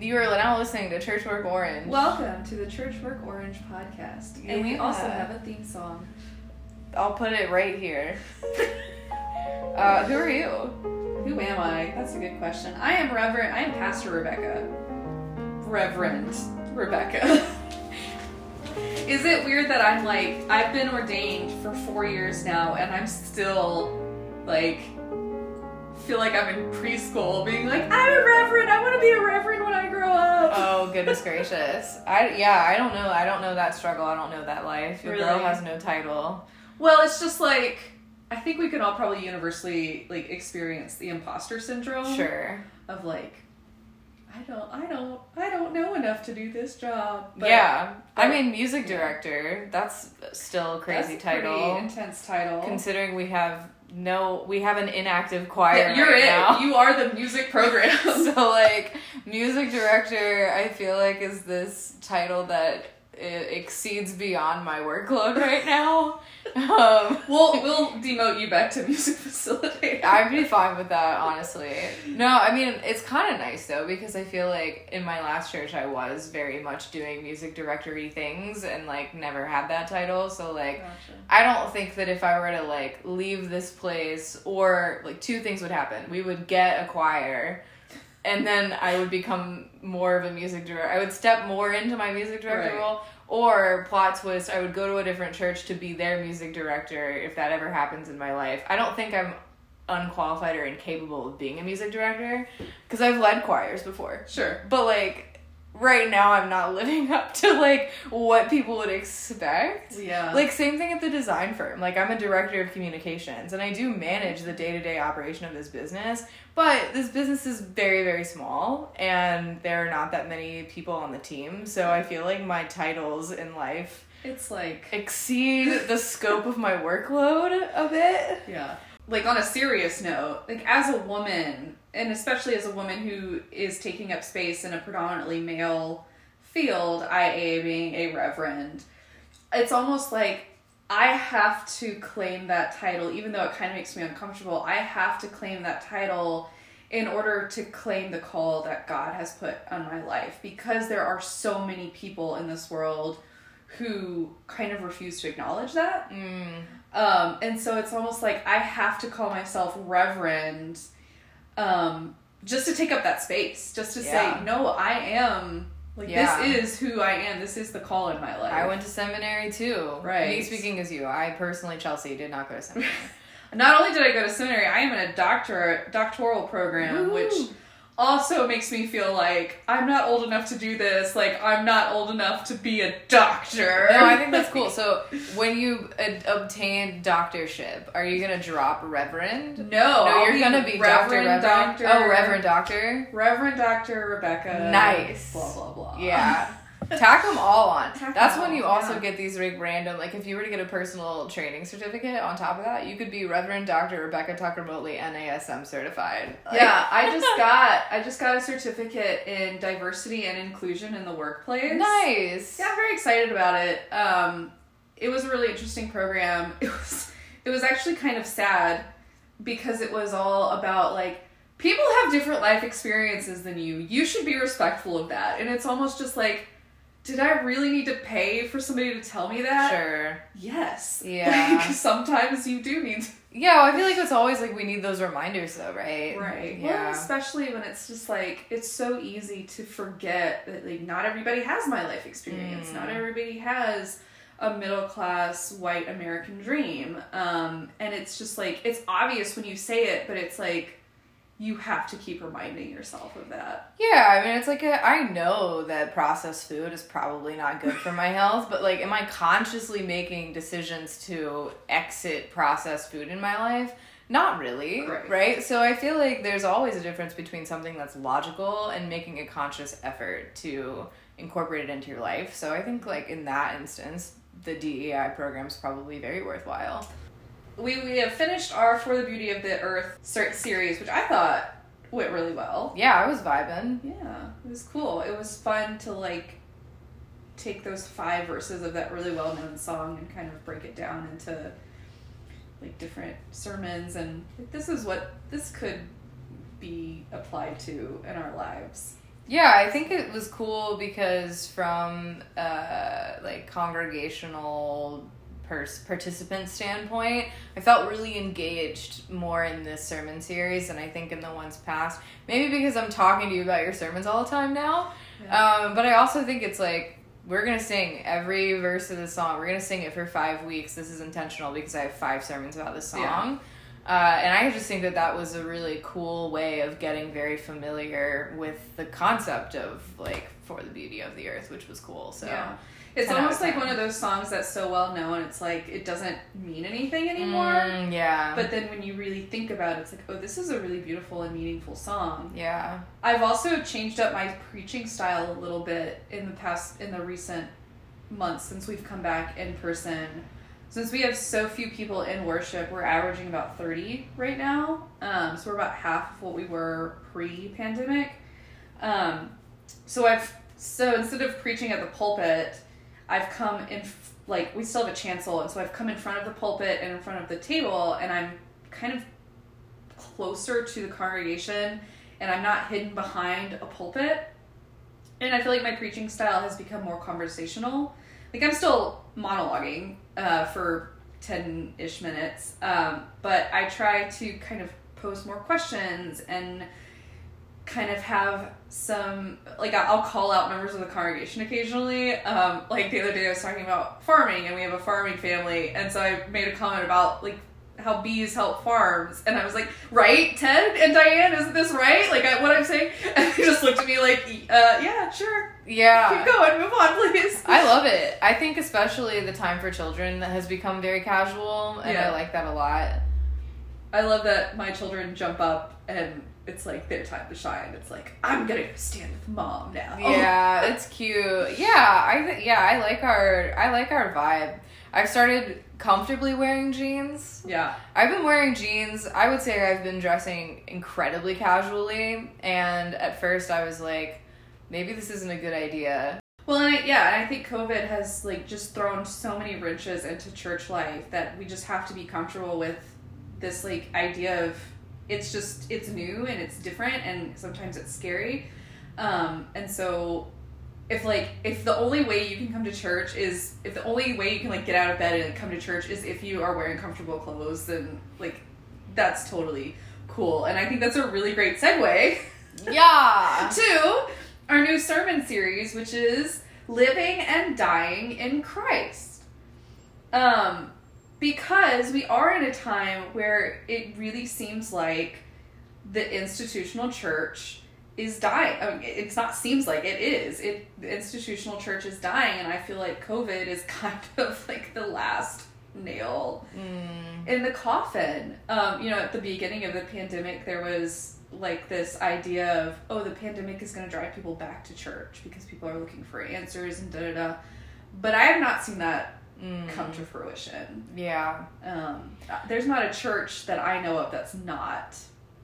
You are now listening to Church Work Orange. Welcome to the Church Work Orange podcast. And we also have a theme song. I'll put it right here. Uh, who are you? Who am I? That's a good question. I am Reverend, I am Pastor Rebekah. Reverend Rebekah. Is it weird that I'm like, I've been ordained for four years now and I'm still like, feel like I'm in preschool being like, I'm a reverend, I want to be a reverend when I grow up. Oh goodness gracious! I yeah, I don't know. I don't know that struggle. I don't know that life. Your girl has no title. Well, it's just like I think we can all probably universally like experience the imposter syndrome Sure. of like I don't I don't I don't know enough to do this job. But yeah. I mean, music director. That's still a crazy that's a title. pretty intense title. Considering we have no, we have an inactive choir. Yeah, you're right it. now. You are the music program. so like music director i feel like is this title that i exceeds beyond my workload right now um we'll we'll demote you back to music facilitator. I'd be fine with that, honestly. No, I mean, it's kind of nice though, because I feel like in my last church, I was very much doing music directory things and like never had that title. So, like, Gotcha. I don't think that if I were to like leave this place or like two things would happen. We would get a choir and then I would become more of a music director. I would step more into my music director Right. role or plot twist, I would go to a different church to be their music director if that ever happens in my life. I don't think I'm unqualified or incapable of being a music director because I've led choirs before. Sure. But like right now I'm not living up to like what people would expect. Yeah. Like same thing at the design firm. Like I'm a director of communications and I do manage the day-to-day operation of this business, but this business is very very small and there are not that many people on the team. So I feel like my titles in life it's like exceed the scope of my workload a bit. Yeah. Like on a serious note, like as a woman, and especially as a woman who is taking up space in a predominantly male field, IA being a reverend, it's almost like I have to claim that title, even though it kind of makes me uncomfortable. I have to claim that title in order to claim the call that God has put on my life because there are so many people in this world who kind of refuse to acknowledge that. Mm. Um, and so it's almost like I have to call myself reverend um, just to take up that space, just to Yeah. say, no, I am, like, Yeah. this is who I am. This is the call in my life. I went to seminary too. Right. Me speaking as you. I personally, Chelsea, did not go to seminary. Not only did I go to seminary, I am in a doctor doctoral program, Woo. which also makes me feel like I'm not old enough to do this. Like I'm not old enough to be a doctor. No, I think that's cool. So when you uh, obtain doctorship, are you gonna drop reverend? No, No, I'll you're gonna be doctor, reverend. doctor, Oh, reverend doctor. Reverend Doctor Rebekah. Nice. Blah blah blah. Yeah. Tack them all on. Tack That's when all, you also yeah. get these like random, like if you were to get a personal training certificate on top of that, you could be Reverend Dr. Rebekah Tucker Motley NASM certified. Like- Yeah, I just got I just got a certificate in diversity and inclusion in the workplace. nice. Yeah, I'm very excited about it. Um, it was a really interesting program. It was it was actually kind of sad because it was all about like people have different life experiences than you. You should be respectful of that. And it's almost just like did I really need to pay for somebody to tell me that? Sure. Yes. Yeah. Like, sometimes you do need to Yeah, well, I feel like it's always like we need those reminders though, right? Right. Yeah. Well, especially when it's just like it's so easy to forget that like not everybody has my life experience. Mm. Not everybody has a middle class white American dream. Um, and it's just like it's obvious when you say it, but it's like you have to keep reminding yourself of that. Yeah, I mean, it's like a, I know that processed food is probably not good for my health, but like, am I consciously making decisions to exit processed food in my life? Not really, Right. right? So I feel like there's always a difference between something that's logical and making a conscious effort to incorporate it into your life. So I think, like, in that instance, the DEI program is probably very worthwhile. We we have finished our For the Beauty of the Earth series, which I thought went really well. Yeah, I was vibing. Yeah, it was cool. It was fun to like take those five verses of that really well known song and kind of break it down into like different sermons and like, this is what this could be applied to in our lives. Yeah, I think it was cool because from uh, like congregational pers- participant standpoint, I felt really engaged more in this sermon series than I think in the ones past. Maybe because I'm talking to you about your sermons all the time now. Yeah. Um, but I also think it's like we're gonna sing every verse of the song. We're gonna sing it for five weeks. This is intentional because I have five sermons about this song. Yeah. Uh, and I just think that that was a really cool way of getting very familiar with the concept of like for the beauty of the earth, which was cool. So Yeah. It's almost like one of those songs that's so well known, it's like it doesn't mean anything anymore. Mm, yeah, But then when you really think about it, it's like, oh, this is a really beautiful and meaningful song. yeah, I've also changed up my preaching style a little bit in the past, in the recent months since we've come back in person. Since we have so few people in worship, we're averaging about 30 right now. Um, so we're about half of what we were pre pandemic. Um, so I've, so instead of preaching at the pulpit, I've come in, like, we still have a chancel, and so I've come in front of the pulpit and in front of the table, and I'm kind of closer to the congregation and I'm not hidden behind a pulpit. And I feel like my preaching style has become more conversational. Like I'm still monologuing uh, for 10 ish minutes, um, but I try to kind of pose more questions and kind of have some, like, I'll call out members of the congregation occasionally. Um, like the other day, I was talking about farming, and we have a farming family, and so I made a comment about, like, how bees help farms, and I was like, "Right, Ted and Diane, isn't this right? Like I, what I'm saying?" And they just looked at me like, uh, "Yeah, sure, yeah. keep going, move on, please." I love it. I think especially the time for children that has become very casual, and Yeah. I like that a lot. I love that my children jump up and it's like their time to shine. It's like I'm gonna go stand with mom now. Yeah, it's cute. Yeah, I th- yeah, I like our I like our vibe. I've started comfortably wearing jeans. yeah, I've been wearing jeans. I would say I've been dressing incredibly casually, and at first I was like, maybe this isn't a good idea. Well, and I, yeah, and I think COVID has like just thrown so many wrenches into church life that we just have to be comfortable with this like idea of it's just it's new and it's different and sometimes it's scary. Um, and so if like if the only way you can come to church is if the only way you can like get out of bed and come to church is if you are wearing comfortable clothes, then like that's totally cool. And I think that's a really great segue Yeah. to our new sermon series, which is Living and Dying in Christ. Um, because we are in a time where it really seems like the institutional church is dying. I mean, it's not seems like it is. It the institutional church is dying, and I feel like COVID is kind of like the last nail Mm, in the coffin. Um, you know, at the beginning of the pandemic, there was like this idea of, oh, the pandemic is going to drive people back to church because people are looking for answers and da da da. But I have not seen that mm, come to fruition. yeah. Um, there's not a church that I know of that's not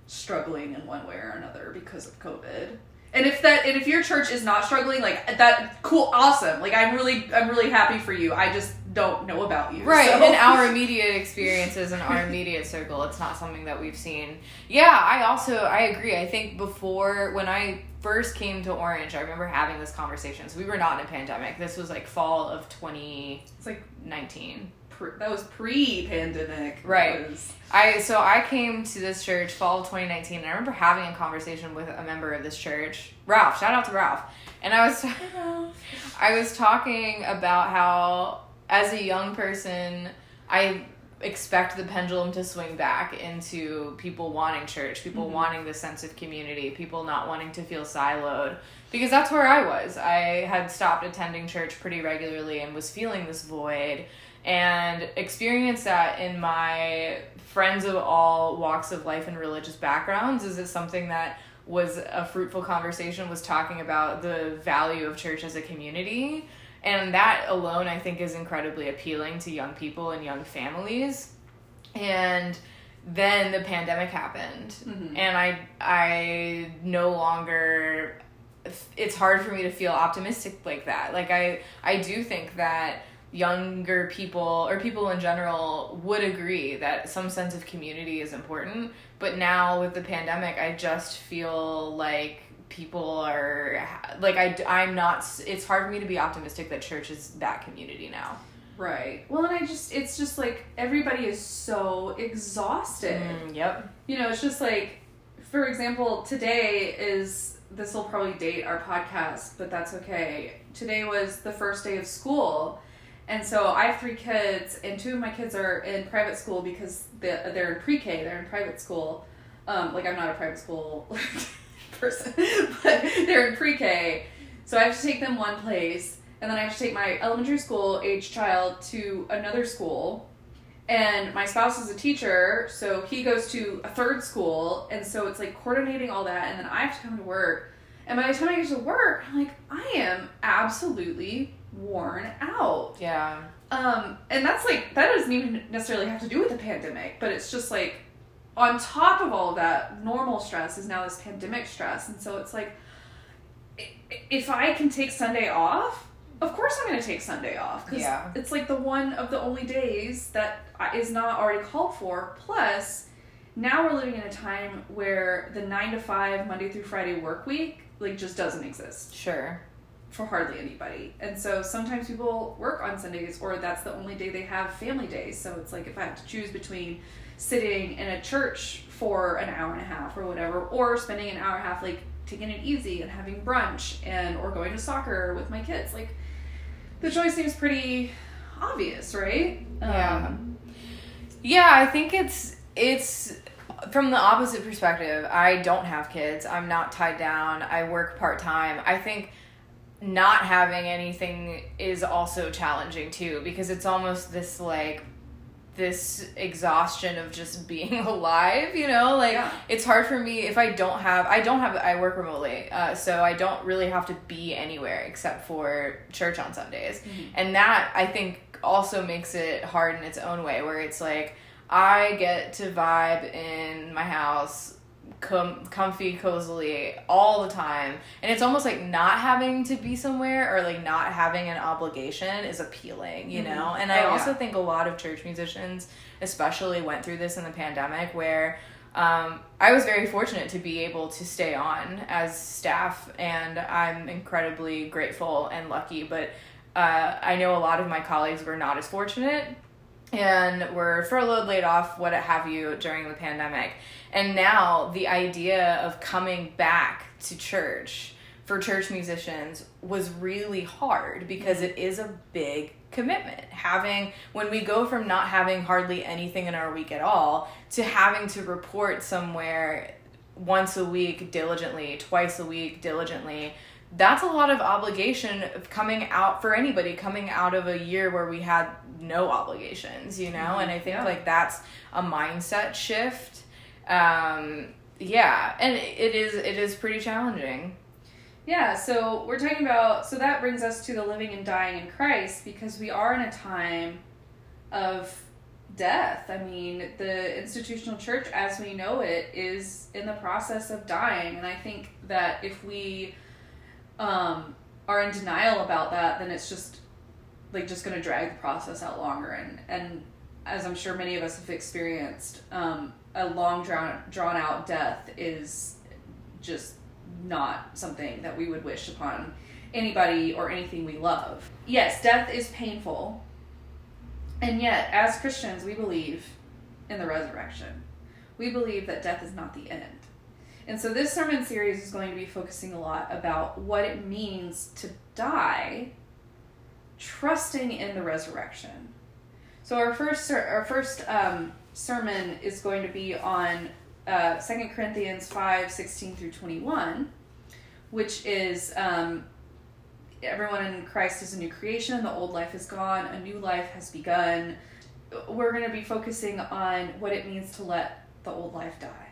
struggling in one way or another because of COVID. And if that, and if your church is not struggling, like that, cool, awesome. Like I'm really, I'm really happy for you. I just don't know about you. Right, so- in our immediate experiences in our immediate circle, it's not something that we've seen. Yeah, I also I agree. I think before when I first came to Orange, I remember having this conversation. So we were not in a pandemic. This was like fall of 2019. It's like pre, that was pre-pandemic. Right. was- I so I came to this church fall of 2019 and I remember having a conversation with a member of this church, Ralph. Shout out to Ralph. And I was I was talking about how as a young person I expect the pendulum to swing back into people wanting church, people Mhm. wanting the sense of community, people not wanting to feel siloed because that's where I was. I had stopped attending church pretty regularly and was feeling this void and experienced that in my friends of all walks of life and religious backgrounds is it something that was a fruitful conversation was talking about the value of church as a community and that alone i think is incredibly appealing to young people and young families. And then the pandemic happened. Mhm. and i i no longer it's hard for me to feel optimistic like that. Like i i do think that younger people or people in general would agree that some sense of community is important. But now with the pandemic i just feel like people are like I I'm not. It's hard for me to be optimistic that church is that community now. Right. Well, and I just, it's just like everybody is so exhausted. Mm, yep. You know, it's just like, for example, today is, this will probably date our podcast, but that's okay. Today was the first day of school. And so I have three kids, and two of my kids are in private school because they're, they're in pre K, they're in private school. Um, like, I'm not a private school person, but they're in pre K. So I have to take them one place and then I have to take my elementary school age child to another school. And my spouse is a teacher, so he goes to a third school, and so it's like coordinating all that, and then I have to come to work. And by the time I get to work, I'm like, I am absolutely worn out. Yeah. Um, and that's like that doesn't even necessarily have to do with the pandemic, but it's just like on top of all that, normal stress is now this pandemic stress, and so it's like if I can take Sunday off, of course I'm going to take Sunday off because Yeah. it's like the one of the only days that is not already called for. Plus, now we're living in a time where the nine to five Monday through Friday work week like just doesn't exist Sure. for hardly anybody. And so sometimes people work on Sundays or that's the only day they have family days. So it's like if I have to choose between sitting in a church for an hour and a half or whatever or spending an hour and a half like taking it easy and having brunch and or going to soccer with my kids like the choice seems pretty obvious, right? Yeah. Um, Yeah, I think it's it's from the opposite perspective. I don't have kids. I'm not tied down. I work part time. I think not having anything is also challenging too because it's almost this like this exhaustion of just being alive you know? Like Yeah. it's hard for me if i don't have i don't have i work remotely uh, so i don't really have to be anywhere except for church on sundays. And that i think also makes it hard in its own way where it's like i get to vibe in my house com- comfy cozily all the time and it's almost like not having to be somewhere or like not having an obligation is appealing you Mhm. know and i Oh, also yeah. think a lot of church musicians especially went through this in the pandemic where um, I was very fortunate to be able to stay on as staff, and I'm incredibly grateful and lucky. But uh, I know a lot of my colleagues were not as fortunate and were furloughed, laid off, what have you, during the pandemic. And now the idea of coming back to church for church musicians was really hard because mm-hmm. it is a big commitment. Having, when we go from not having hardly anything in our week at all to having to report somewhere once a week diligently, twice a week diligently, that's a lot of obligation of coming out for anybody coming out of a year where we had no obligations, you know? And I think Yeah. like that's a mindset shift. Um, yeah, and it is it is pretty challenging. Yeah, so we're talking about, so that brings us to the living and dying in Christ because we are in a time of death. I mean, the institutional church as we know it is in the process of dying. And I think that if we um, are in denial about that, then it's just like just going to drag the process out longer. And, and as I'm sure many of us have experienced, um, a long drawn, drawn out death is just not something that we would wish upon anybody or anything we love. Yes, death is painful. And yet, as Christians, we believe in the resurrection. We believe that death is not the end. And so, this sermon series is going to be focusing a lot about what it means to die, trusting in the resurrection. So, our first our first um, sermon is going to be on uh, 2 Corinthians 5 16 through 21, which is um, everyone in Christ is a new creation, the old life is gone, a new life has begun. We're going to be focusing on what it means to let the old life die,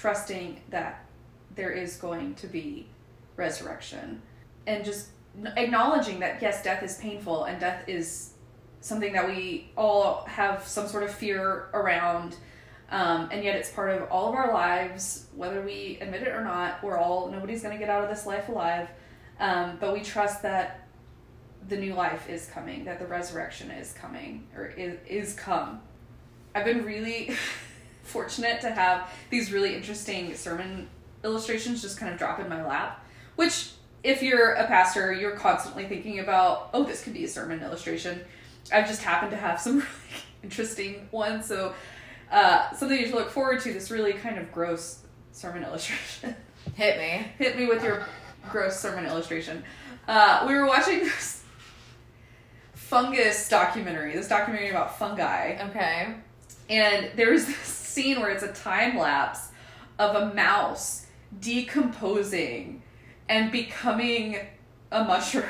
trusting that there is going to be resurrection, and just acknowledging that yes, death is painful and death is something that we all have some sort of fear around. Um, and yet it's part of all of our lives, whether we admit it or not. We're all nobody's going to get out of this life alive, um, but we trust that the new life is coming, that the resurrection is coming or is is come. I've been really fortunate to have these really interesting sermon illustrations just kind of drop in my lap. Which, if you're a pastor, you're constantly thinking about, oh, this could be a sermon illustration. I've just happened to have some really interesting ones, so uh, something you should look forward to. This really kind of gross sermon illustration. Hit me. Hit me with your gross sermon illustration. Uh, we were watching this fungus documentary, this documentary about fungi. Okay. And there was this scene where it's a time lapse of a mouse decomposing and becoming a mushroom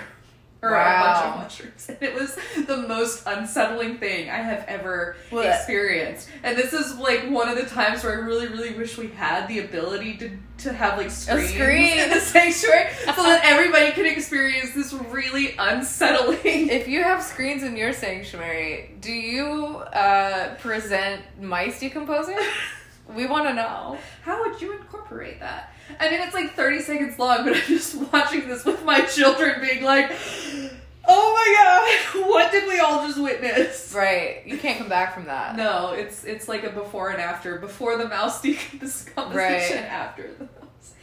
or a bunch Wow. of mushrooms. And it was the most unsettling thing I have ever Well, experienced. And this is like one of the times where I really, really wish we had the ability to, to have like screens screen. in the sanctuary so that everybody could experience this really unsettling If you have screens in your sanctuary, do you uh, present mice decomposing? We want to know. How would you incorporate that? I mean, it's like 30 seconds long, but I'm just watching this with my children being like, oh my god, what did we all just witness? Right. You can't come back from that. No, it's it's like a before and after. Before the mouse decomposition, Right. after the mouse.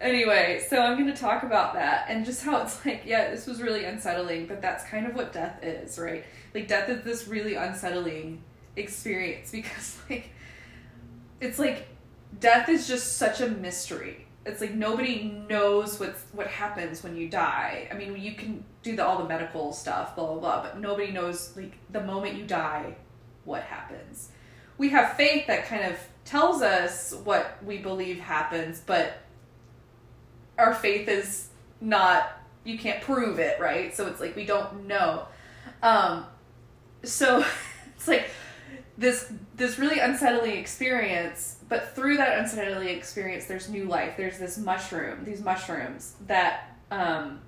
Anyway, so I'm going to talk about that and just how it's like, yeah, this was really unsettling, but that's kind of what death is, right? Like, death is this really unsettling experience because, like, it's like death is just such a mystery. It's like nobody knows what's what happens when you die. I mean, you can do the, all the medical stuff, blah blah blah, but nobody knows like the moment you die, what happens. We have faith that kind of tells us what we believe happens, but our faith is not you can't prove it, right? So it's like we don't know. Um so it's like this this really unsettling experience, but through that unsettling experience there's new life. There's this mushroom, these mushrooms that um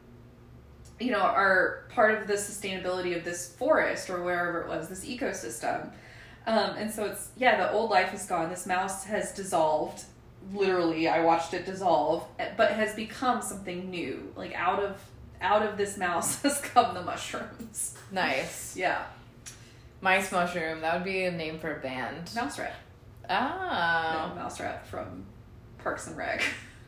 you know are part of the sustainability of this forest or wherever it was, this ecosystem. Um, and so it's yeah, the old life is gone. This mouse has dissolved. Literally, I watched it dissolve, but has become something new. Like out of out of this mouse has come the mushrooms. Nice. Yeah, Mice mushroom. That would be a name for a band. mouse rat. Ah. Oh. No, mouse rat from Parks and Rec.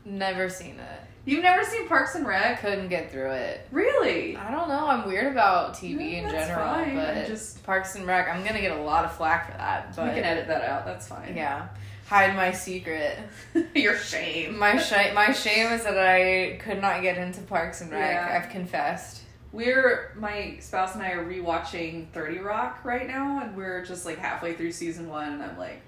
Never seen it. You've never seen Parks and Rec? Couldn't get through it. Really? I don't know. I'm weird about TV No, in general, fine. but I'm just- Parks and Rec. I'm gonna get a lot of flack for that. But we can edit that out. That's fine. yeah, hide my secret. Your shame. My shame. My shame is that I could not get into Parks and Rec. Yeah. I've confessed. We're my spouse and I are rewatching Thirty Rock right now, and we're just like halfway through season one, and I'm like,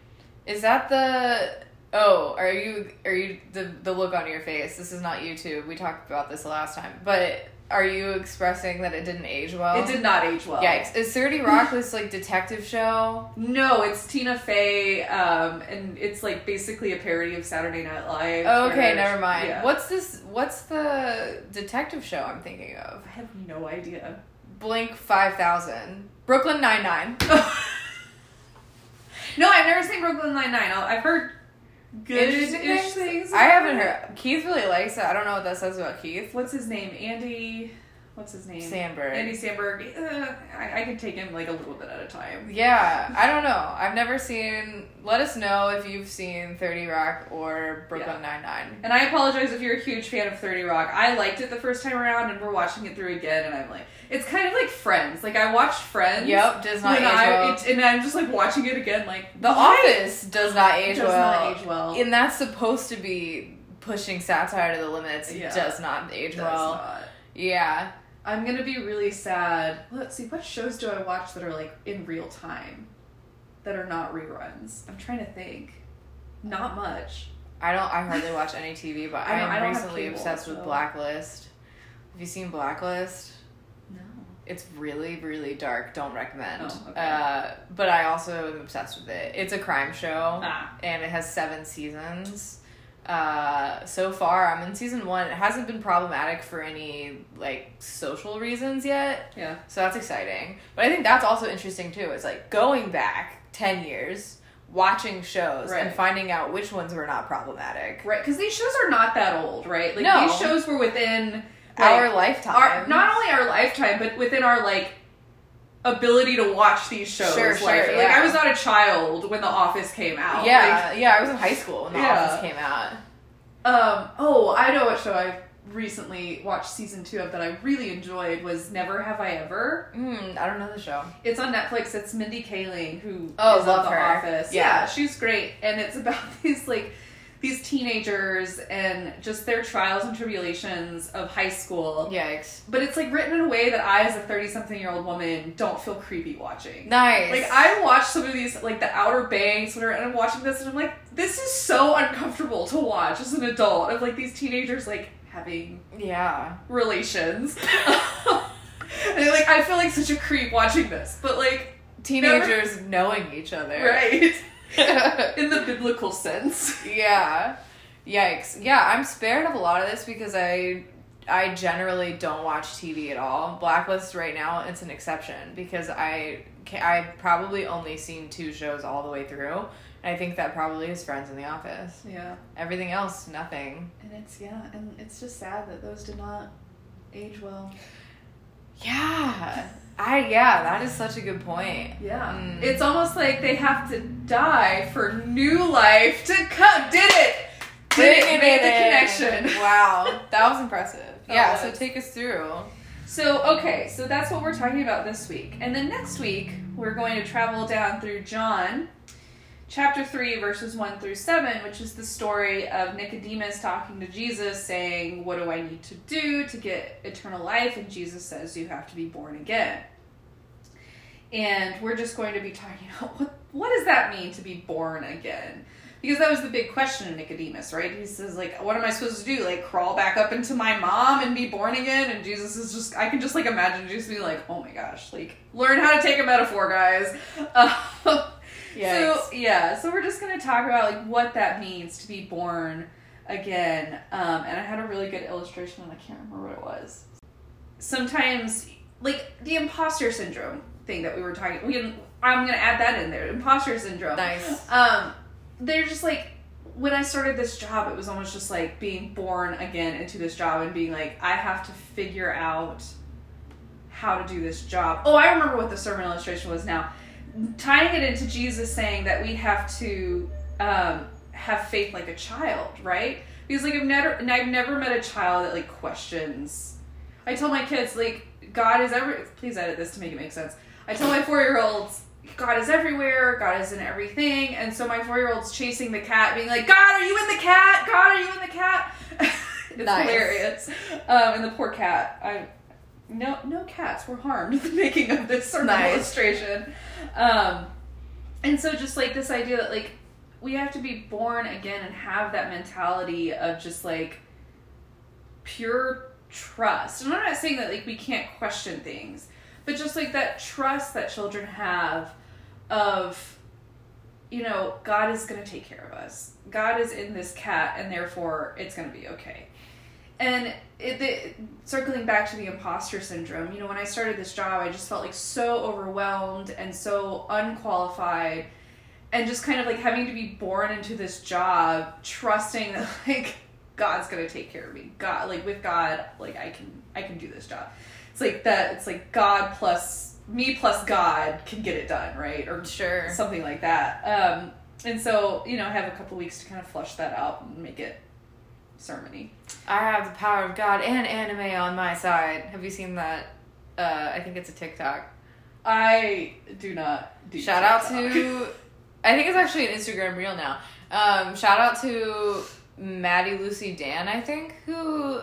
Is that the? Oh, are you? Are you the the look on your face? This is not YouTube. We talked about this last time, but are you expressing that it didn't age well? it did not age well. Yikes! Is Thirty Rock this like detective show? No, it's Tina Fey, um, and it's like basically a parody of Saturday Night Live. Oh, okay, never mind. yeah. What's this? What's the detective show I'm thinking of? I have no idea. Blink Five Thousand, Brooklyn Nine Nine. no, I've never seen Brooklyn Nine Nine. I've heard good-ish things? things. I haven't heard. Keith really likes it. I don't know what that says about Keith. What's his name? Andy. What's his name? Samberg. Andy Samberg. Uh, I, I can take him like a little bit at a time. Yeah, I don't know. I've never seen. Let us know if you've seen Thirty Rock or Brooklyn Nine Nine. And I apologize if you're a huge fan of 30 Rock. I liked it the first time around, and we're watching it through again, and I'm like, it's kind of like Friends. Like, I watched Friends. Yep, does not age I, well. it- and I'm just like watching it again, like, The why? Office does not age does well. not age well. and that's supposed to be pushing satire to the limits. Yeah. Does not age Does well. not. Yeah. I'm gonna be really sad. Let's see, what shows do I watch that are like in real time? That are not reruns? I'm trying to think. Not much. I don't. I hardly watch any TV, but I I am recently cable, obsessed with Blacklist. Have you seen Blacklist? No. It's really, really dark. Don't recommend. Oh, okay. uh, but I also am obsessed with it. It's a crime show, Ah. and it has seven seasons. Uh, so far, I'm in season one. It hasn't been problematic for any like social reasons yet, Yeah. so that's exciting. But I think that's also interesting too. It's like going back ten years, watching shows, and finding out which ones were not problematic. Right, because these shows are not that old, right? Like No. these shows were within Our lifetime. our not only our lifetime, but within our like ability to watch these shows. Sure, like, sure, like yeah. I was not a child when The Office came out. Yeah, yeah. I was in high school when The Yeah. Office came out. Um, oh, I know what show I recently watched season two of that I really enjoyed was Never Have I Ever. Mm, I don't know the show. It's on Netflix. It's Mindy Kaling who Oh, is love on The her. Office. Yeah. she's great, and it's about these like these teenagers and just their trials and tribulations of high school. Yikes. But it's like written in a way that I, as a thirty-something-year-old woman, don't feel creepy watching. Nice. Like I watched some of these, like the Outer Banks, whatever, and I'm watching this, and I'm like, this is so uncomfortable to watch as an adult. Of like these teenagers like having yeah. relations, and like I feel like such a creep watching this, but like Teenagers knowing each other. right in the biblical sense. yeah. Yikes. Yeah, I'm spared of a lot of this because I I generally don't watch TV at all. Blacklist right now, it's an exception because I I've probably only seen two shows all the way through. I think that probably is Friends in the Office. Yeah, Everything else, nothing. and it's yeah, and it's just sad that those did not age well. Yeah. I yeah, that is such a good point. Yeah, Mm. it's almost like they have to die for new life to come. Did it? Did it? Made the connection. Wow, that was impressive. That yeah, so take us through. So, okay, so that's what we're talking about this week. And then next week, we're going to travel down through John chapter 3, verses 1 through 7, which is the story of Nicodemus talking to Jesus, saying, What do I need to do to get eternal life? And Jesus says, You have to be born again. And we're just going to be talking about what, what does that mean to be born again? Because that was the big question in Nicodemus, right? He says, like, what am I supposed to do? Like, crawl back up into my mom and be born again? And Jesus is just, I can just, like, imagine Jesus being like, oh my gosh, like, learn how to take a metaphor, guys. Uh, Yikes. so, yeah, so we're just going to talk about, like, what that means to be born again. Um, and I had a really good illustration, and I can't remember what it was. Sometimes, like, the imposter syndrome thing that we were talking, we can, I'm going to add that in there, imposter syndrome. Nice. Um, they're just like when I started this job, it was almost just like being born again into this job and being like, I have to figure out how to do this job. Oh, I remember what the sermon illustration was now. Tying it into Jesus saying that we have to um, have faith like a child, right? Because like I've never, and I've never met a child that like questions. I tell my kids like God is every. Please edit this to make it make sense. I tell my four year olds God is everywhere. God is in everything. And so my four year old's chasing the cat, being like, God, are you in the cat? God, are you in the cat? it's Nice. hilarious. Um, and the poor cat. I no no cats were harmed in the making of this sermon Nice. illustration. Um, and so just like this idea that like we have to be born again and have that mentality of just like pure trust. And I'm not saying that like we can't question things, but just like that trust that children have of you know, God is going to take care of us. God is in this cat and therefore it's going to be okay. And it, circling back to the imposter syndrome, you know, when I started this job, I just felt like so overwhelmed and so unqualified and just kind of like having to be born into this job trusting that like God's to take care of me. God like with God, like I can I can do this job. It's like that it's like God plus me plus God can get it done, right? Or Sure. something like that. Um, and so, you know, I have a couple weeks to kind of flush that out and make it sermony. I have the power of God and anime on my side. Have you seen that? Uh, I think it's a TikTok. I do not do Shout out to, I think it's actually an Instagram reel now. Um, shout out to Maddie Lucy Dan, I think, who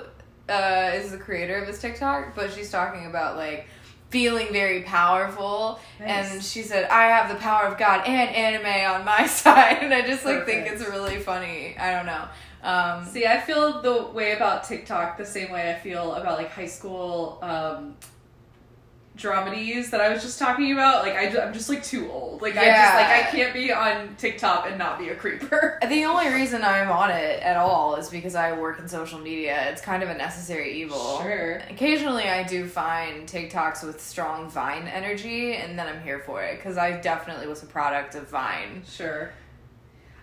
uh, is the creator of this TikTok, but she's talking about like feeling very powerful. Nice. and she said i have the power of god and anime on my side. And i just like think it's really funny. I don't know. Um See, I feel the way about TikTok the same way I feel about like high school um, dramedies that I was just talking about. Like, I, am just like too old. Like, I just like I can't be on TikTok and not be a creeper. The only reason I'm on it at all is because I work in social media. It's kind of a necessary evil. Sure. Occasionally, I do find TikToks with strong Vine energy, and then I'm here for it because I definitely was a product of Vine. Sure.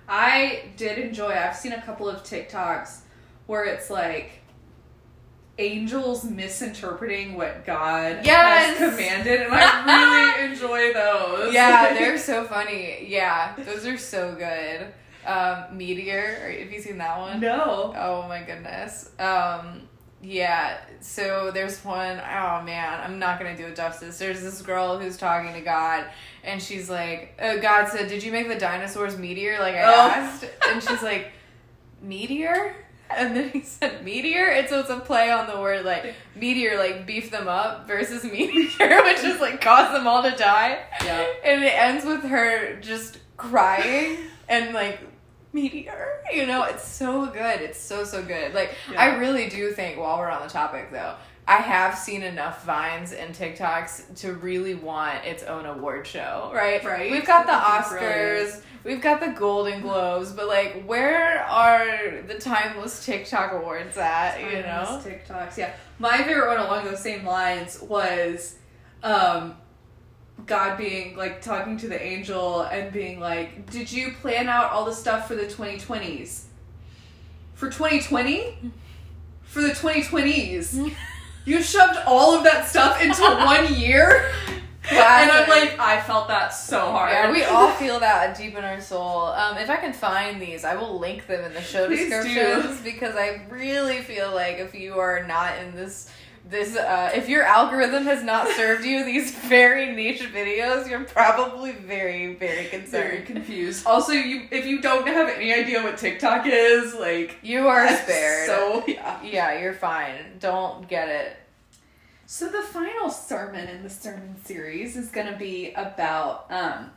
I did enjoy. I've seen a couple of TikToks where it's like angels misinterpreting what God Yes! has commanded, and I really enjoy those. Yeah, they're so funny. Yeah, those are so good. Um, Meteor. Or, have you seen that one? No. Oh my goodness. Um, yeah. So there's one oh man, I'm not gonna do it justice. There's this girl who's talking to God, and she's like, uh, God said, "Did you make the dinosaurs meteor?" Like I Oh. asked, and she's like, "Meteor." And then he said meteor, and so it's a play on the word like meteor, like beef them up versus meteor, which is like cause them all to die. Yeah. And it ends with her just crying and like meteor. You know, it's so good. It's so so good. Like Yeah. I really do think while we're on the topic though, I have seen enough vines and TikToks to really want its own award show, right? Right. We've got the Oscars, brilliant. We've got the Golden Globes, but like where are the timeless TikTok awards at, you know? Timeless TikToks. Yeah. My favorite one along those same lines was um God being like talking to the angel and being like, Did you plan out all the stuff for the 2020s? For 2020? For the 2020s. You shoved all of that stuff into one year? And I'm like, I felt that so hard. Yeah, we all feel that deep in our soul. Um, if I can find these, I will link them in the show Please do. because I really feel like if you are not in this this uh, if your algorithm has not served you these very niche videos, you're probably very very very concerned. confused. Also, you if you don't have any idea what TikTok is, like You are spared. So yeah. yeah, you're fine. Don't get it. So the final sermon in the sermon series is going to be about um,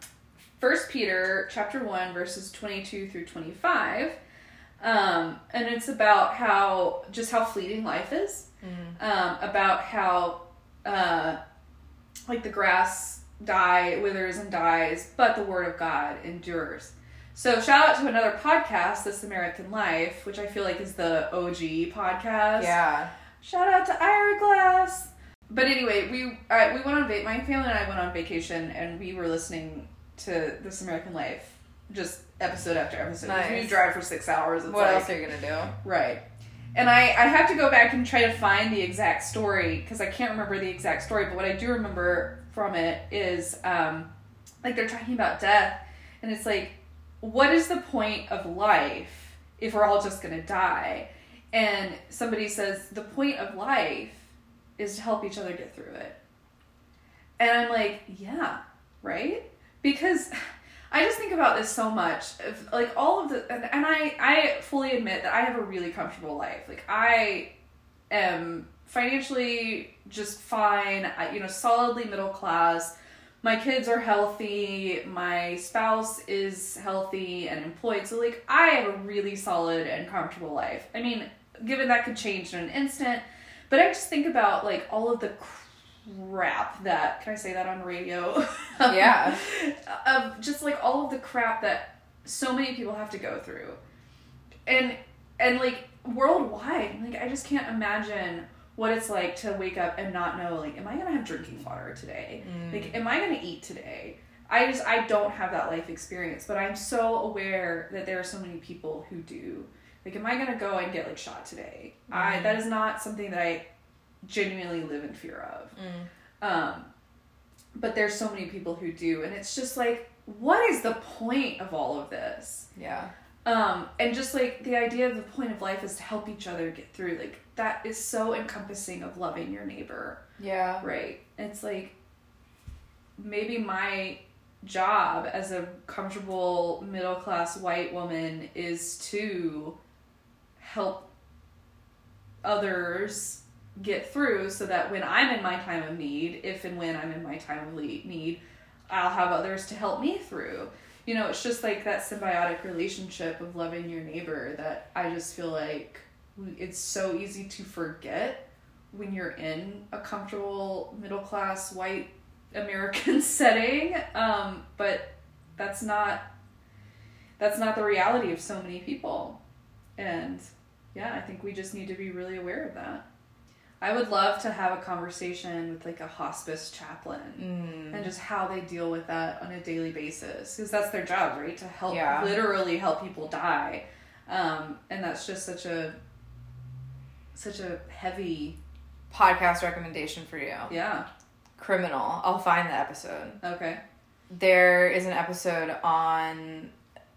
First Peter chapter one verses twenty two through twenty five, um, and it's about how just how fleeting life is, um, about how uh, like the grass die withers and dies, but the word of God endures. So shout out to another podcast, This American Life, which I feel like is the OG podcast. Yeah. Shout out to Ira Glass. But anyway, we uh, we went on va- my family and I went on vacation and we were listening to This American Life just episode after episode. Nice. We drive for six hours. What like, else are you gonna do? Right. And I, I have to go back and try to find the exact story because I can't remember the exact story, but what I do remember from it is um, like they're talking about death, and it's like, what is the point of life if we're all just gonna die? And somebody says, the point of life is to help each other get through it. And I'm like, yeah, right? Because I just think about this so much. Of, like all of the, and, and I, I fully admit that I have a really comfortable life. Like I am financially just fine. You know, solidly middle class. My kids are healthy. My spouse is healthy and employed. So like I have a really solid and comfortable life. I mean, given that could change in an instant, but I just think about like all of the crap that can I say that on radio? Um, yeah. of just like all of the crap that so many people have to go through. And and like worldwide, like I just can't imagine what it's like to wake up and not know like am I going to have drinking water today? Mm. Like am I going to eat today? I just I don't have that life experience, but I'm so aware that there are so many people who do. Like am I going to go and get like shot today? I that is not something that I genuinely live in fear of. Um, but there's so many people who do, and it's just like, what is the point of all of this? Yeah. Um, and just like the idea of the point of life is to help each other get through. Like that is so encompassing of loving your neighbor, Yeah. right? It's like maybe my job as a comfortable middle class white woman is to help others get through so that when I'm in my time of need, if and when I'm in my time of need, I'll have others to help me through. You know, it's just like that symbiotic relationship of loving your neighbor that I just feel like it's so easy to forget when you're in a comfortable middle class white American setting. Um, but that's not that's not the reality of so many people. And yeah, I think we just need to be really aware of that. I would love to have a conversation with like a hospice chaplain Mm. and just how they deal with that on a daily basis because that's their job, right? To help Yeah. literally help people die. Um, and that's just such a such a heavy Podcast recommendation for you. yeah. Criminal. I'll find the episode. Okay. There is an episode on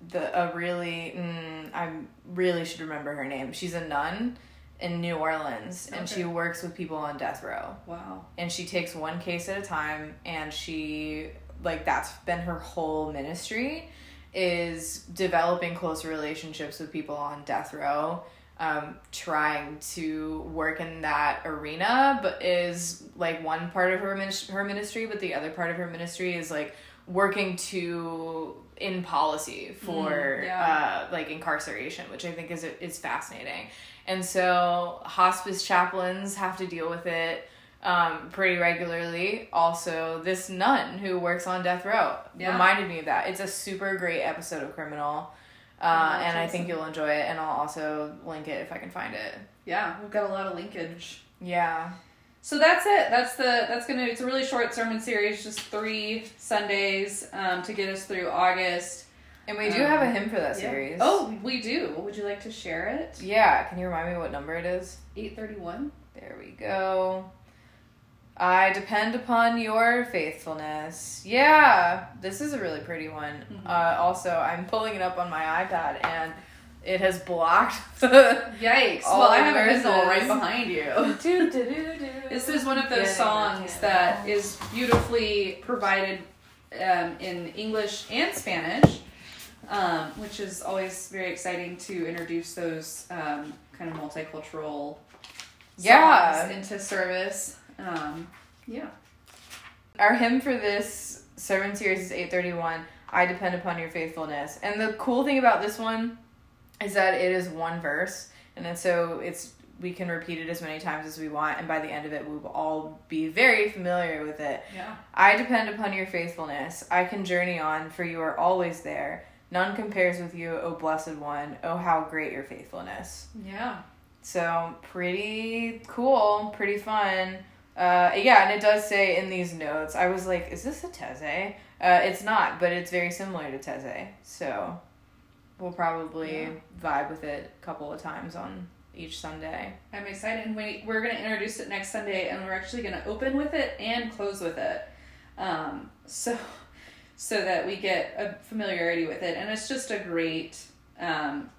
the a really mm, I really should remember her name. She's a nun in New Orleans, and she works with people on death row. Wow. And she takes one case at a time, and she like that's been her whole ministry is developing close relationships with people on death row um, trying to work in that arena, but is like one part of her minis- her ministry, but the other part of her ministry is like working to in policy for Mm, yeah. uh, like incarceration, which I think is is fascinating. And so hospice chaplains have to deal with it um, pretty regularly. Also, this nun who works on death row Yeah. reminded me of that. It's a super great episode of Criminal. Uh, and I think you'll enjoy it, and I'll also link it if I can find it. Yeah, we've got a lot of linkage. Yeah. So that's it. That's the that's gonna. It's a really short sermon series, just three Sundays um, to get us through August. And we do Um, have a hymn for that Yeah. series. Oh, we do. Would you like to share it? Yeah. Can you remind me what number it is? Eight thirty one. There we go. I depend upon your faithfulness. Yeah, this is a really pretty one. Mhm. Uh, also, I'm pulling it up on my iPad and it has blocked the. Yikes! Well, I have a Kindle verses. right behind you. This is one of those Getting songs that is beautifully provided um, in English and Spanish, um, which is always very exciting to introduce those um, kind of multicultural songs Yeah. into service. Um, yeah. Our hymn for this sermon series is 831. I depend upon your faithfulness. And the cool thing about this one is that it is one verse, and then so it's we can repeat it as many times as we want, and by the end of it, we will all be very familiar with it. Yeah. I depend upon your faithfulness. I can journey on, for you are always there. None compares with you, O blessed one. Oh, how great your faithfulness. Yeah. So pretty cool, pretty fun. Uh, yeah, and it does say in these notes. I was like, is this a Taizé? Uh, it's not, but it's very similar to Taizé. So we'll probably Yeah. vibe with it a couple of times on each Sunday. I'm excited. And we, we're going to introduce it next Sunday, and we're actually going to open with it and close with it. Um, so, so that we get a familiarity with it. And it's just a great um,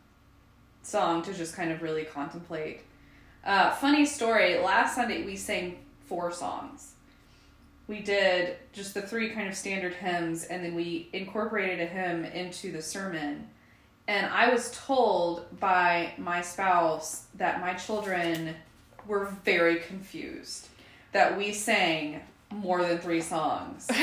song to just kind of really contemplate. Uh, funny story last Sunday, we sang four songs. We did just the three kind of standard hymns, and then we incorporated a hymn into the sermon. And I was told by my spouse that my children were very confused that we sang more than three songs.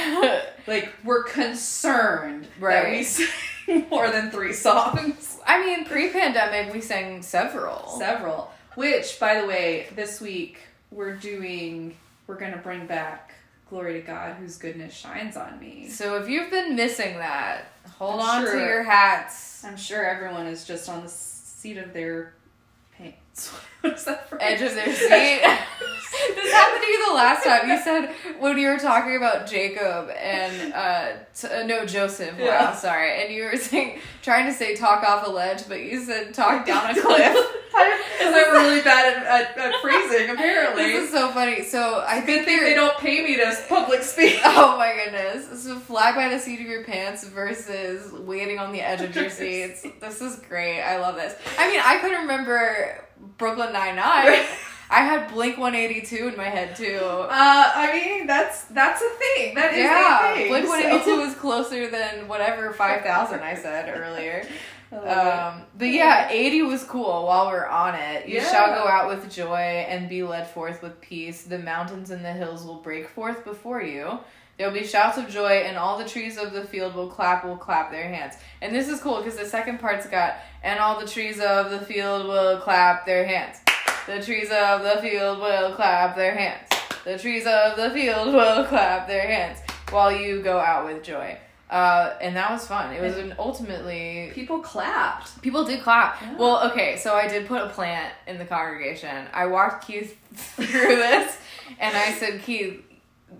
Like, we're concerned that we Right. sang more than three songs. I mean, pre-pandemic, we sang several. Several. Which, by the way, this week we're doing, we're going to bring back Glory to God, whose goodness shines on me. So if you've been missing that, hold I'm on to your hats. I'm sure everyone is just on the seat of their pants. what is that phrase? edge of their seat. this happened to you the last time. You said when you were talking about Jacob and uh, t- uh no Joseph. Wow, Yeah. sorry. And you were saying trying to say talk off a ledge, but you said talk down a cliff. Because I'm really bad at, at, at phrasing, apparently. this is so funny. So I think they don't pay me to public speak. Oh my goodness. So fly by the seat of your pants versus waiting on the edge of your seats. This is great. I love this. I mean, I could remember Brooklyn Nine Nine. I had Blink One Eighty Two in my head too. Uh, I mean, that's that's a thing. That is yeah, a thing. Blink One so- is closer than whatever five thousand I said earlier. Um, but yeah, 80 was cool while we're on it. You Yeah. shall go out with joy and be led forth with peace. The mountains and the hills will break forth before you. There will be shouts of joy, and all the trees of the field will clap, will clap their hands. And this is cool because the second part's got, and all the trees of the field will clap their hands. The trees of the field will clap their hands. The trees of the field will clap their hands while you go out with joy. Uh, and that was fun. It was an ultimately People clapped. People did clap. Yeah. Well, okay, so I did put a plant in the congregation. I walked Keith through this, and I said, Keith,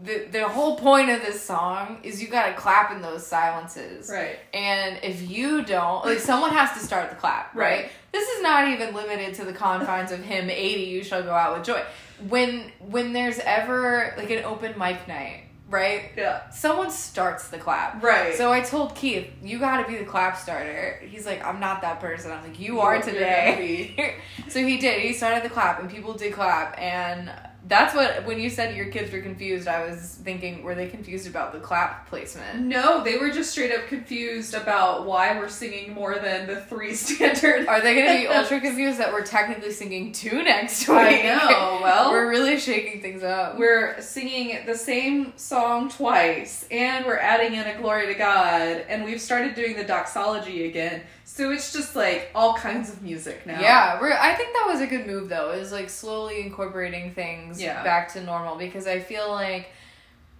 the the whole point of this song is you gotta clap in those silences. Right. And if you don't, like, someone has to start the clap, right? Right. This is not even limited to the confines of hymn 80, you shall go out with joy. When when there's ever like an open mic night right? Yeah. Someone starts the clap. Right. So I told Keith, you gotta be the clap starter. He's like, I'm not that person. I'm like, you, You- are today. so he did. He started the clap, and people did clap. And that's what, when you said your kids were confused, I was thinking, were they confused about the clap placement? No, they were just straight up confused about why we're singing more than the three standard. Are they gonna be ultra confused that we're technically singing two next week? I know, well- we're really shaking things up. We're singing the same song twice, and we're adding in a glory to God, and we've started doing the doxology again. So it's just like all kinds of music now. Yeah, we're. I think that was a good move though. Is like slowly incorporating things Yeah. back to normal because I feel like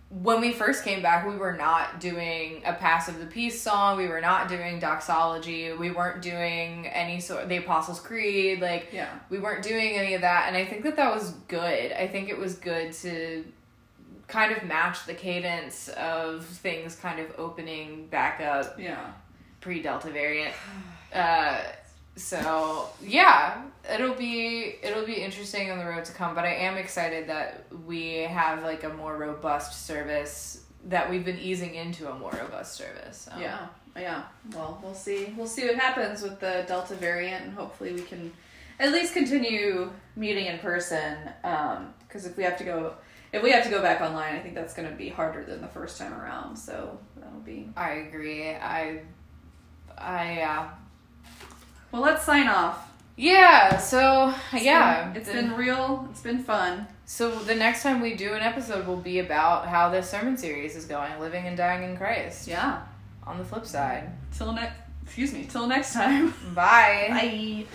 when we first came back, we were not doing a pass of the peace song. We were not doing doxology. We weren't doing any sort of the Apostles' Creed. Like Yeah. we weren't doing any of that, and I think that that was good. I think it was good to kind of match the cadence of things kind of opening back up Yeah. Pre Delta variant. Uh, so yeah, it'll be it'll be interesting on the road to come. But I am excited that we have like a more robust service that we've been easing into a more robust service. So. Yeah. Yeah. Well, we'll see. We'll see what happens with the Delta variant, and hopefully we can at least continue meeting in person. Because if we have to go, if we have to go back online, I think that's going to be harder than the first time around. So that'll be. I agree. I, I yeah. Well, let's sign off. Yeah. So It's yeah, been, it's the- been real. It's been fun. So the next time we do an episode will be about how this sermon series is going, living and dying in Christ. Yeah. On the flip side, Till next. Excuse me. Till next time. bye. Bye.